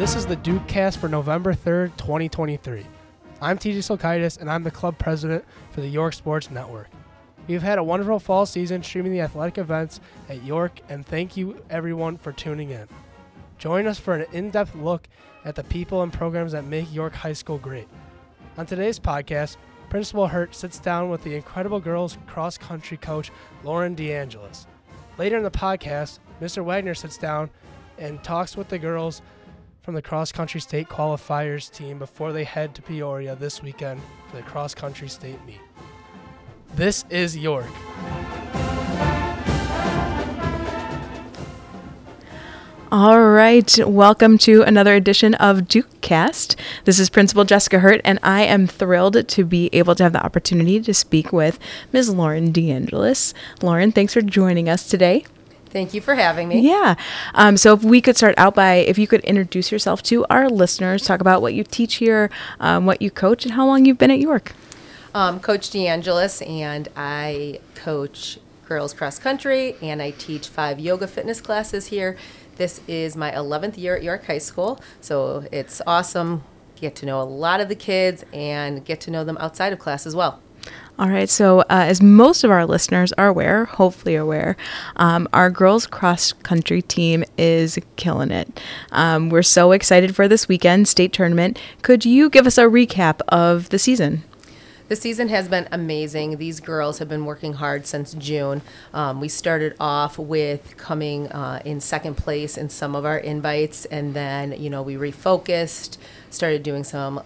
This is the Duke Cast for November 3rd, 2023. I'm TJ Silkaitis, and I'm the club president for the York Sports Network. We've had a wonderful fall season streaming the athletic events at York, and thank you everyone for tuning in. Join us for an in depth look at the people and programs that make York High School great. On today's podcast, Principal Hurt sits down with the incredible girls cross country coach Lauren DeAngelis. Later in the podcast, Mr. Wagner sits down and talks with the girls from the cross country state qualifiers team before they head to Peoria this weekend for the cross country state meet. This is York. All right, welcome to another edition of Duke Cast. This is Principal Jessica Hurt, and I am thrilled to be able to have the opportunity to speak with Ms. Lauren DeAngelis. Lauren, thanks for joining us today. Thank you for having me. Yeah. Um, so, if we could start out by, if you could introduce yourself to our listeners, talk about what you teach here, um, what you coach, and how long you've been at York. Um, coach DeAngelis, and I coach girls cross country, and I teach five yoga fitness classes here. This is my 11th year at York High School, so it's awesome. Get to know a lot of the kids and get to know them outside of class as well. All right, so uh, as most of our listeners are aware, hopefully aware, um, our girls cross country team is killing it. Um, we're so excited for this weekend state tournament. Could you give us a recap of the season? The season has been amazing. These girls have been working hard since June. Um, we started off with coming uh, in second place in some of our invites, and then, you know, we refocused, started doing some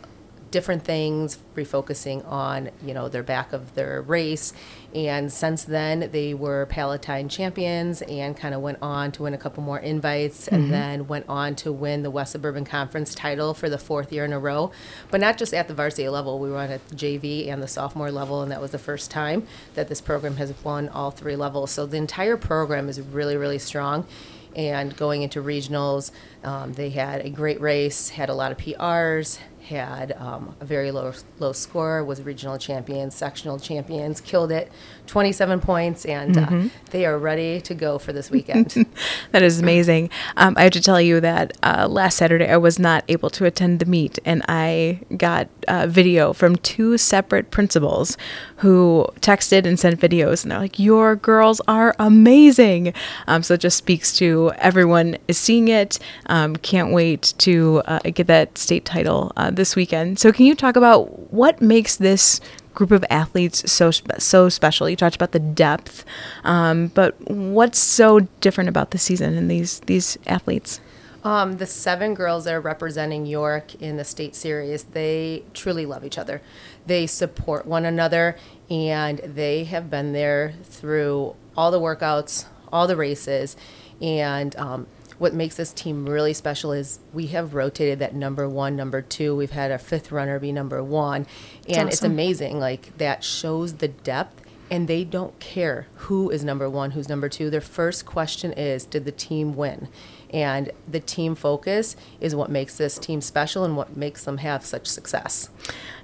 different things, refocusing on you know their back of their race, and since then they were Palatine champions and kind of went on to win a couple more invites, mm-hmm. and then went on to win the West Suburban Conference title for the fourth year in a row. But not just at the varsity level, we won at the JV and the sophomore level, and that was the first time that this program has won all three levels. So the entire program is really really strong and going into regionals. Um, they had a great race, had a lot of PRs, had um, a very low low score, was regional champions, sectional champions, killed it, 27 points, and uh, mm-hmm. they are ready to go for this weekend. that is amazing. Um, I have to tell you that uh, last Saturday I was not able to attend the meet, and I got uh, video from two separate principals who texted and sent videos, and they're like, "Your girls are amazing." Um, so it just speaks to everyone is seeing it. Um, can't wait to uh, get that state title uh, this weekend. So can you talk about what makes this group of athletes so so special? You talked about the depth, um, but what's so different about the season and these these athletes? Um, the seven girls that are representing York in the state series, they truly love each other. They support one another, and they have been there through all the workouts, all the races, and um, what makes this team really special is we have rotated that number one, number two. We've had a fifth runner be number one, and awesome. it's amazing. Like that shows the depth, and they don't care who is number one, who's number two. Their first question is, did the team win? And the team focus is what makes this team special and what makes them have such success.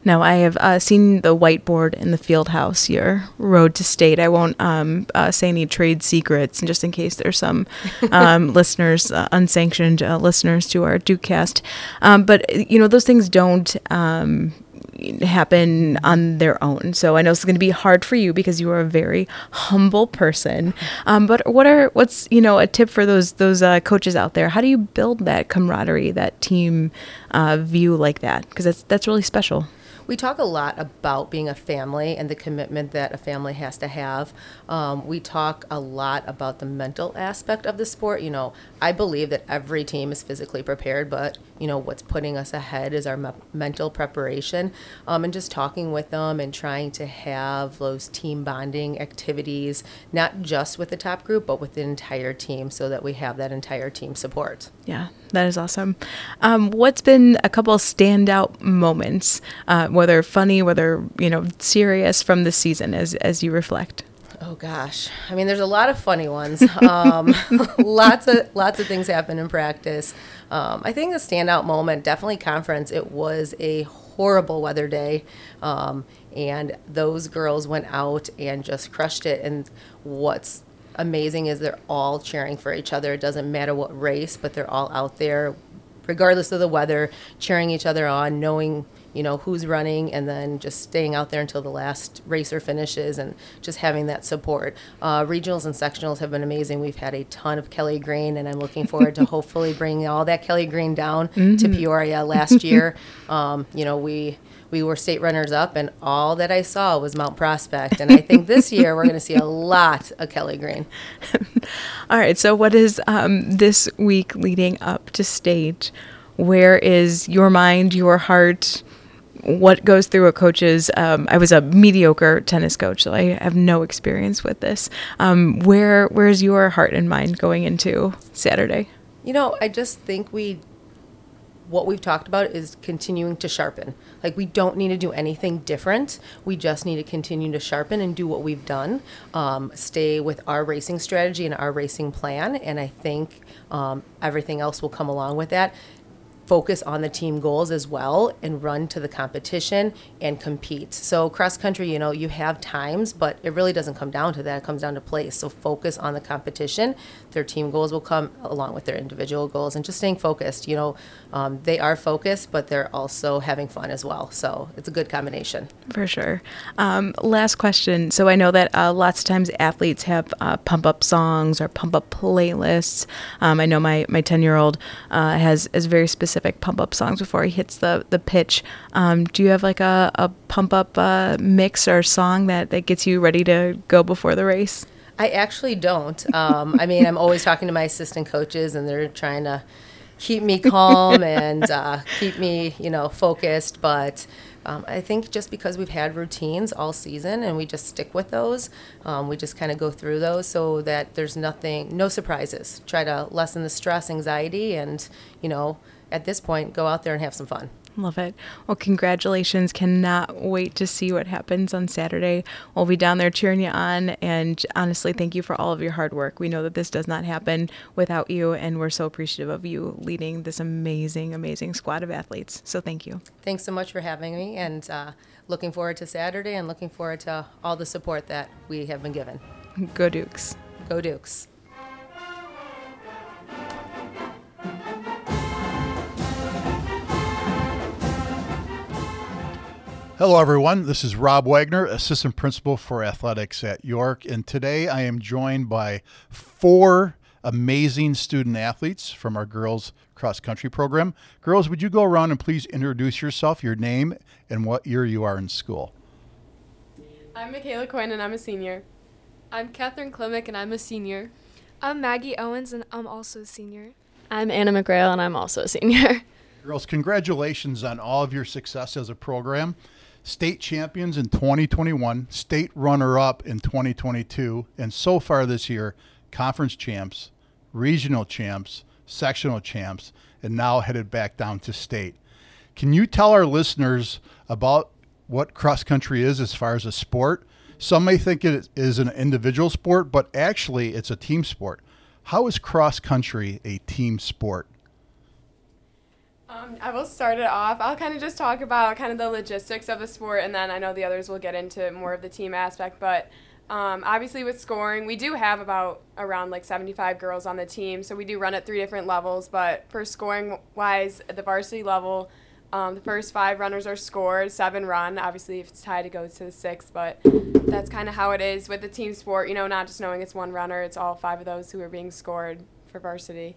Now, I have uh, seen the whiteboard in the field house, your road to state. I won't um, uh, say any trade secrets, and just in case there's some um, listeners, uh, unsanctioned uh, listeners to our Dukecast. Um, but, you know, those things don't um, happen on their own. So I know it's going to be hard for you because you are a very humble person. Um, but what are what's you know a tip for those those uh, coaches out there? How do you build that camaraderie, that team uh, view like that? Because that's that's really special. We talk a lot about being a family and the commitment that a family has to have. Um, we talk a lot about the mental aspect of the sport. You know, I believe that every team is physically prepared, but you know what's putting us ahead is our me- mental preparation um, and just talking with them and trying to have those team bonding activities not just with the top group but with the entire team so that we have that entire team support. Yeah that is awesome. Um, what's been a couple standout moments uh, whether funny whether you know serious from the season as as you reflect Oh gosh, I mean, there's a lot of funny ones. Um, lots of lots of things happen in practice. Um, I think the standout moment, definitely conference. It was a horrible weather day, um, and those girls went out and just crushed it. And what's amazing is they're all cheering for each other. It doesn't matter what race, but they're all out there regardless of the weather, cheering each other on, knowing you know who's running and then just staying out there until the last racer finishes and just having that support uh, regionals and sectionals have been amazing we've had a ton of kelly green and i'm looking forward to hopefully bringing all that kelly green down to peoria last year um, you know we we were state runners up and all that i saw was mount prospect and i think this year we're going to see a lot of kelly green All right. So, what is um, this week leading up to state? Where is your mind, your heart? What goes through a coach's? Um, I was a mediocre tennis coach, so I have no experience with this. Um, where Where's your heart and mind going into Saturday? You know, I just think we, what we've talked about is continuing to sharpen. Like, we don't need to do anything different. We just need to continue to sharpen and do what we've done. Um, stay with our racing strategy and our racing plan. And I think um, everything else will come along with that. Focus on the team goals as well and run to the competition and compete. So, cross country, you know, you have times, but it really doesn't come down to that. It comes down to place. So, focus on the competition. Their team goals will come along with their individual goals and just staying focused. You know, um, they are focused, but they're also having fun as well. So, it's a good combination. For sure. Um, last question. So I know that uh, lots of times athletes have uh, pump up songs or pump up playlists. Um, I know my my ten year old uh, has has very specific pump up songs before he hits the the pitch. Um, do you have like a, a pump up uh, mix or song that that gets you ready to go before the race? I actually don't. Um, I mean, I'm always talking to my assistant coaches, and they're trying to keep me calm and uh, keep me, you know, focused. But um, I think just because we've had routines all season and we just stick with those, um, we just kind of go through those so that there's nothing, no surprises. Try to lessen the stress, anxiety, and you know, at this point, go out there and have some fun. Love it. Well, congratulations. Cannot wait to see what happens on Saturday. We'll be down there cheering you on. And honestly, thank you for all of your hard work. We know that this does not happen without you, and we're so appreciative of you leading this amazing, amazing squad of athletes. So thank you. Thanks so much for having me, and uh, looking forward to Saturday and looking forward to all the support that we have been given. Go Dukes. Go Dukes. Hello, everyone. This is Rob Wagner, Assistant Principal for Athletics at York. And today I am joined by four amazing student athletes from our girls cross country program. Girls, would you go around and please introduce yourself, your name, and what year you are in school? I'm Michaela Quinn and I'm a senior. I'm Catherine Klimek and I'm a senior. I'm Maggie Owens and I'm also a senior. I'm Anna McGrail and I'm also a senior. Girls, congratulations on all of your success as a program. State champions in 2021, state runner up in 2022, and so far this year, conference champs, regional champs, sectional champs, and now headed back down to state. Can you tell our listeners about what cross country is as far as a sport? Some may think it is an individual sport, but actually it's a team sport. How is cross country a team sport? Um, I will start it off. I'll kind of just talk about kind of the logistics of the sport, and then I know the others will get into more of the team aspect. But um, obviously, with scoring, we do have about around like 75 girls on the team, so we do run at three different levels. But for scoring wise, at the varsity level, um, the first five runners are scored, seven run. Obviously, if it's tied, it goes to the sixth, but that's kind of how it is with the team sport. You know, not just knowing it's one runner, it's all five of those who are being scored for varsity.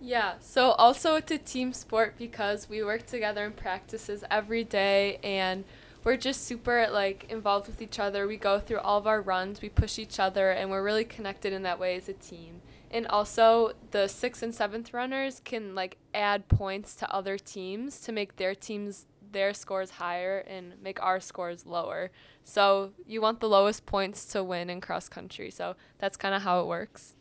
Yeah, so also it's a team sport because we work together in practices every day and we're just super like involved with each other. We go through all of our runs, we push each other and we're really connected in that way as a team. And also the 6th and 7th runners can like add points to other teams to make their teams their scores higher and make our scores lower. So you want the lowest points to win in cross country. So that's kind of how it works.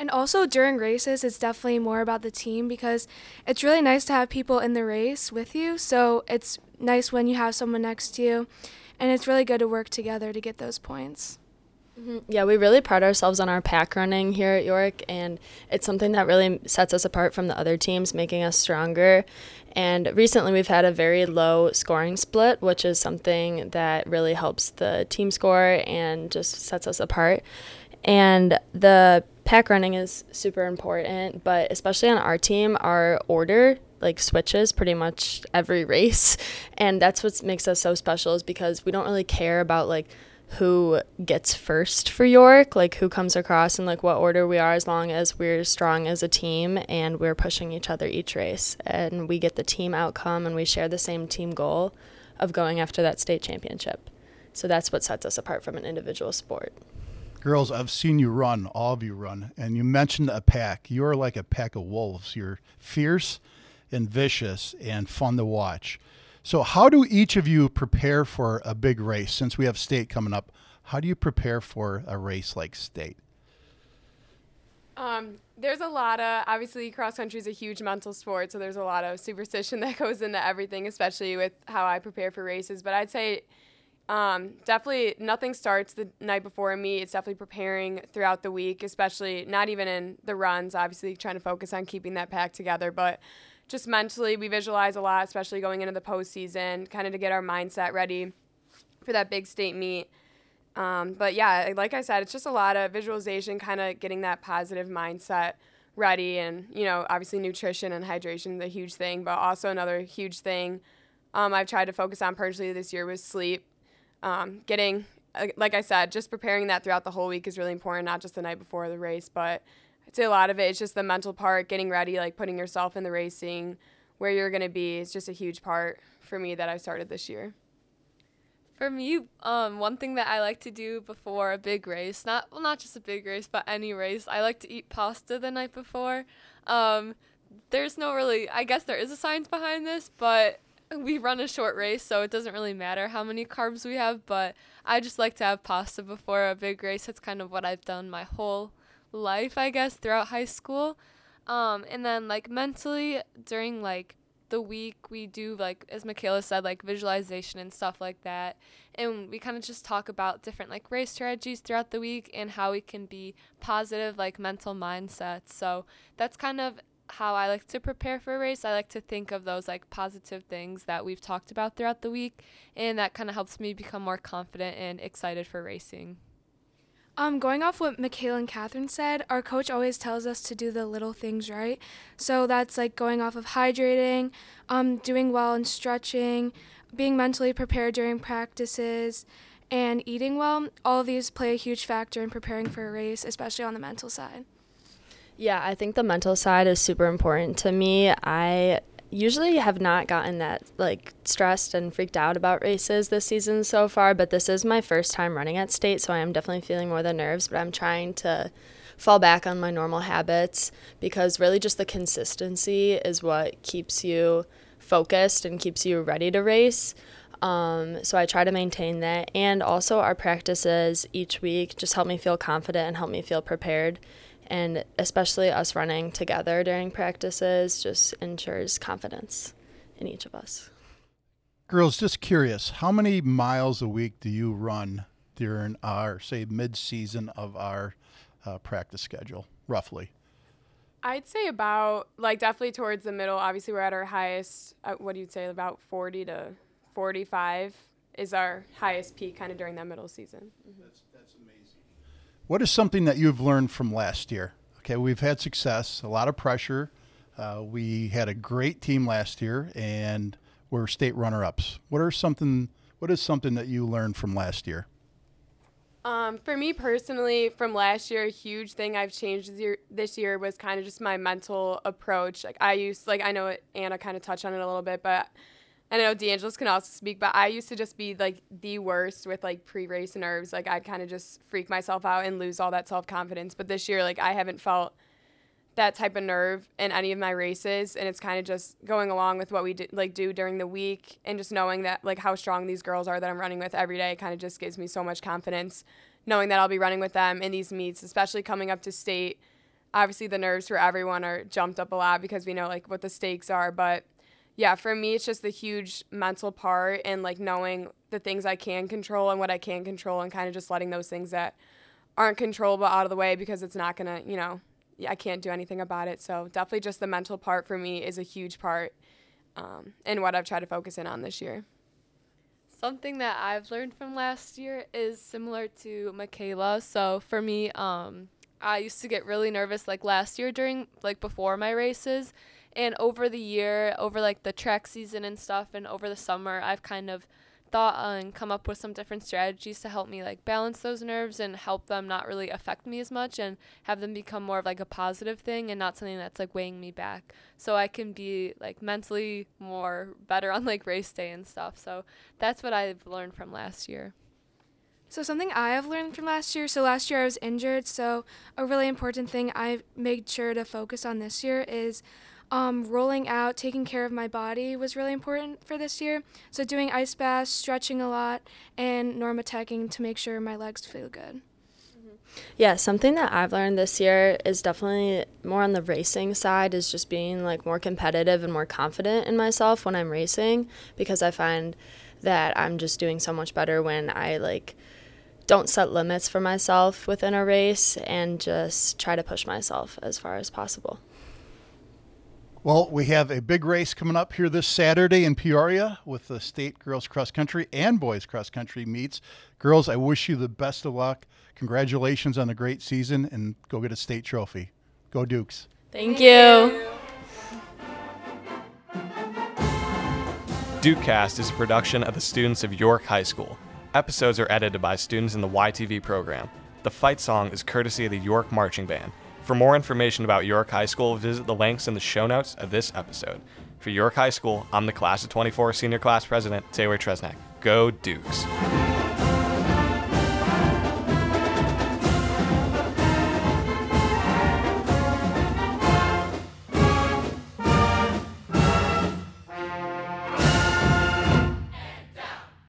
And also during races, it's definitely more about the team because it's really nice to have people in the race with you. So it's nice when you have someone next to you, and it's really good to work together to get those points. Mhm. Yeah, we really pride ourselves on our pack running here at York, and it's something that really sets us apart from the other teams, making us stronger. And recently, we've had a very low scoring split, which is something that really helps the team score and just sets us apart. And the pack running is super important, but especially on our team, our order like switches pretty much every race, and that's what makes us so special is because we don't really care about like who gets first for York, like who comes across and like what order we are, as long as we're strong as a team and we're pushing each other each race, and we get the team outcome and we share the same team goal of going after that state championship. So that's what sets us apart from an individual sport. Girls, I've seen you run, all of you run, and you mentioned a pack. You're like a pack of wolves. You're fierce and vicious and fun to watch. So, how do each of you prepare for a big race? Since we have state coming up, how do you prepare for a race like state? Um, there's a lot of obviously cross country is a huge mental sport, so there's a lot of superstition that goes into everything, especially with how I prepare for races. But I'd say um, definitely nothing starts the night before me. It's definitely preparing throughout the week, especially not even in the runs. Obviously, trying to focus on keeping that pack together, but just mentally, we visualize a lot, especially going into the postseason, kind of to get our mindset ready for that big state meet. Um, but yeah, like I said, it's just a lot of visualization, kind of getting that positive mindset ready. And, you know, obviously nutrition and hydration is a huge thing, but also another huge thing um, I've tried to focus on personally this year was sleep. Um, getting, uh, like I said, just preparing that throughout the whole week is really important, not just the night before the race, but I'd say a lot of it is just the mental part, getting ready, like putting yourself in the racing, where you're going to be is just a huge part for me that I've started this year. For me, um, one thing that I like to do before a big race, not well, not just a big race, but any race, I like to eat pasta the night before. Um, there's no really, I guess there is a science behind this, but we run a short race, so it doesn't really matter how many carbs we have. But I just like to have pasta before a big race. That's kind of what I've done my whole life, I guess, throughout high school. Um, and then like mentally during like the week we do like as Michaela said like visualization and stuff like that and we kind of just talk about different like race strategies throughout the week and how we can be positive like mental mindsets so that's kind of how I like to prepare for a race. I like to think of those like positive things that we've talked about throughout the week and that kind of helps me become more confident and excited for racing. Um, going off what Michaela and Catherine said, our coach always tells us to do the little things right. So that's like going off of hydrating, um, doing well and stretching, being mentally prepared during practices, and eating well. All of these play a huge factor in preparing for a race, especially on the mental side. Yeah, I think the mental side is super important to me. I usually have not gotten that like stressed and freaked out about races this season so far, but this is my first time running at state, so I am definitely feeling more the nerves, but I'm trying to fall back on my normal habits because really just the consistency is what keeps you focused and keeps you ready to race. Um, so I try to maintain that. And also, our practices each week just help me feel confident and help me feel prepared and especially us running together during practices just ensures confidence in each of us. Girls, just curious, how many miles a week do you run during our, say, mid season of our uh, practice schedule, roughly? I'd say about, like, definitely towards the middle. Obviously, we're at our highest, uh, what do you say, about 40 to 45 is our highest peak kind of during that middle season. Mm-hmm. What is something that you've learned from last year? Okay, we've had success, a lot of pressure. Uh, we had a great team last year, and we're state runner-ups. What are something? What is something that you learned from last year? Um, for me personally, from last year, a huge thing I've changed this year, this year was kind of just my mental approach. Like I used, like I know Anna kind of touched on it a little bit, but I know DeAngelis can also speak. But I used to just be like the worst with like pre-race nerves. Like I'd kind of just freak myself out and lose all that self-confidence. But this year, like I haven't felt that type of nerve in any of my races and it's kind of just going along with what we do, like do during the week and just knowing that like how strong these girls are that I'm running with every day kind of just gives me so much confidence knowing that I'll be running with them in these meets especially coming up to state obviously the nerves for everyone are jumped up a lot because we know like what the stakes are but yeah for me it's just the huge mental part and like knowing the things I can control and what I can control and kind of just letting those things that aren't controllable out of the way because it's not going to you know I can't do anything about it. So definitely just the mental part for me is a huge part um, in what I've tried to focus in on this year. Something that I've learned from last year is similar to Michaela. So for me, um, I used to get really nervous like last year during like before my races and over the year, over like the track season and stuff and over the summer, I've kind of thought and come up with some different strategies to help me like balance those nerves and help them not really affect me as much and have them become more of like a positive thing and not something that's like weighing me back so i can be like mentally more better on like race day and stuff so that's what i've learned from last year So something I have learned from last year. So last year I was injured. So a really important thing I made sure to focus on this year is um, rolling out, taking care of my body was really important for this year. So doing ice baths, stretching a lot, and NormaTeching to make sure my legs feel good. Yeah, something that I've learned this year is definitely more on the racing side is just being like more competitive and more confident in myself when I'm racing because I find that I'm just doing so much better when I like don't set limits for myself within a race and just try to push myself as far as possible. Well, we have a big race coming up here this Saturday in Peoria with the state girls cross country and boys cross country meets. Girls, I wish you the best of luck. Congratulations on the great season and go get a state trophy. Go Dukes. Thank, you. Dukecast is a production of the students of York High School. Episodes are edited by students in the YTV program. The fight song is courtesy of the York Marching Band. For more information about York High School, visit the links in the show notes of this episode. For York High School, I'm the Class of 24 Senior Class President, Taylor Tresnack. Go Dukes!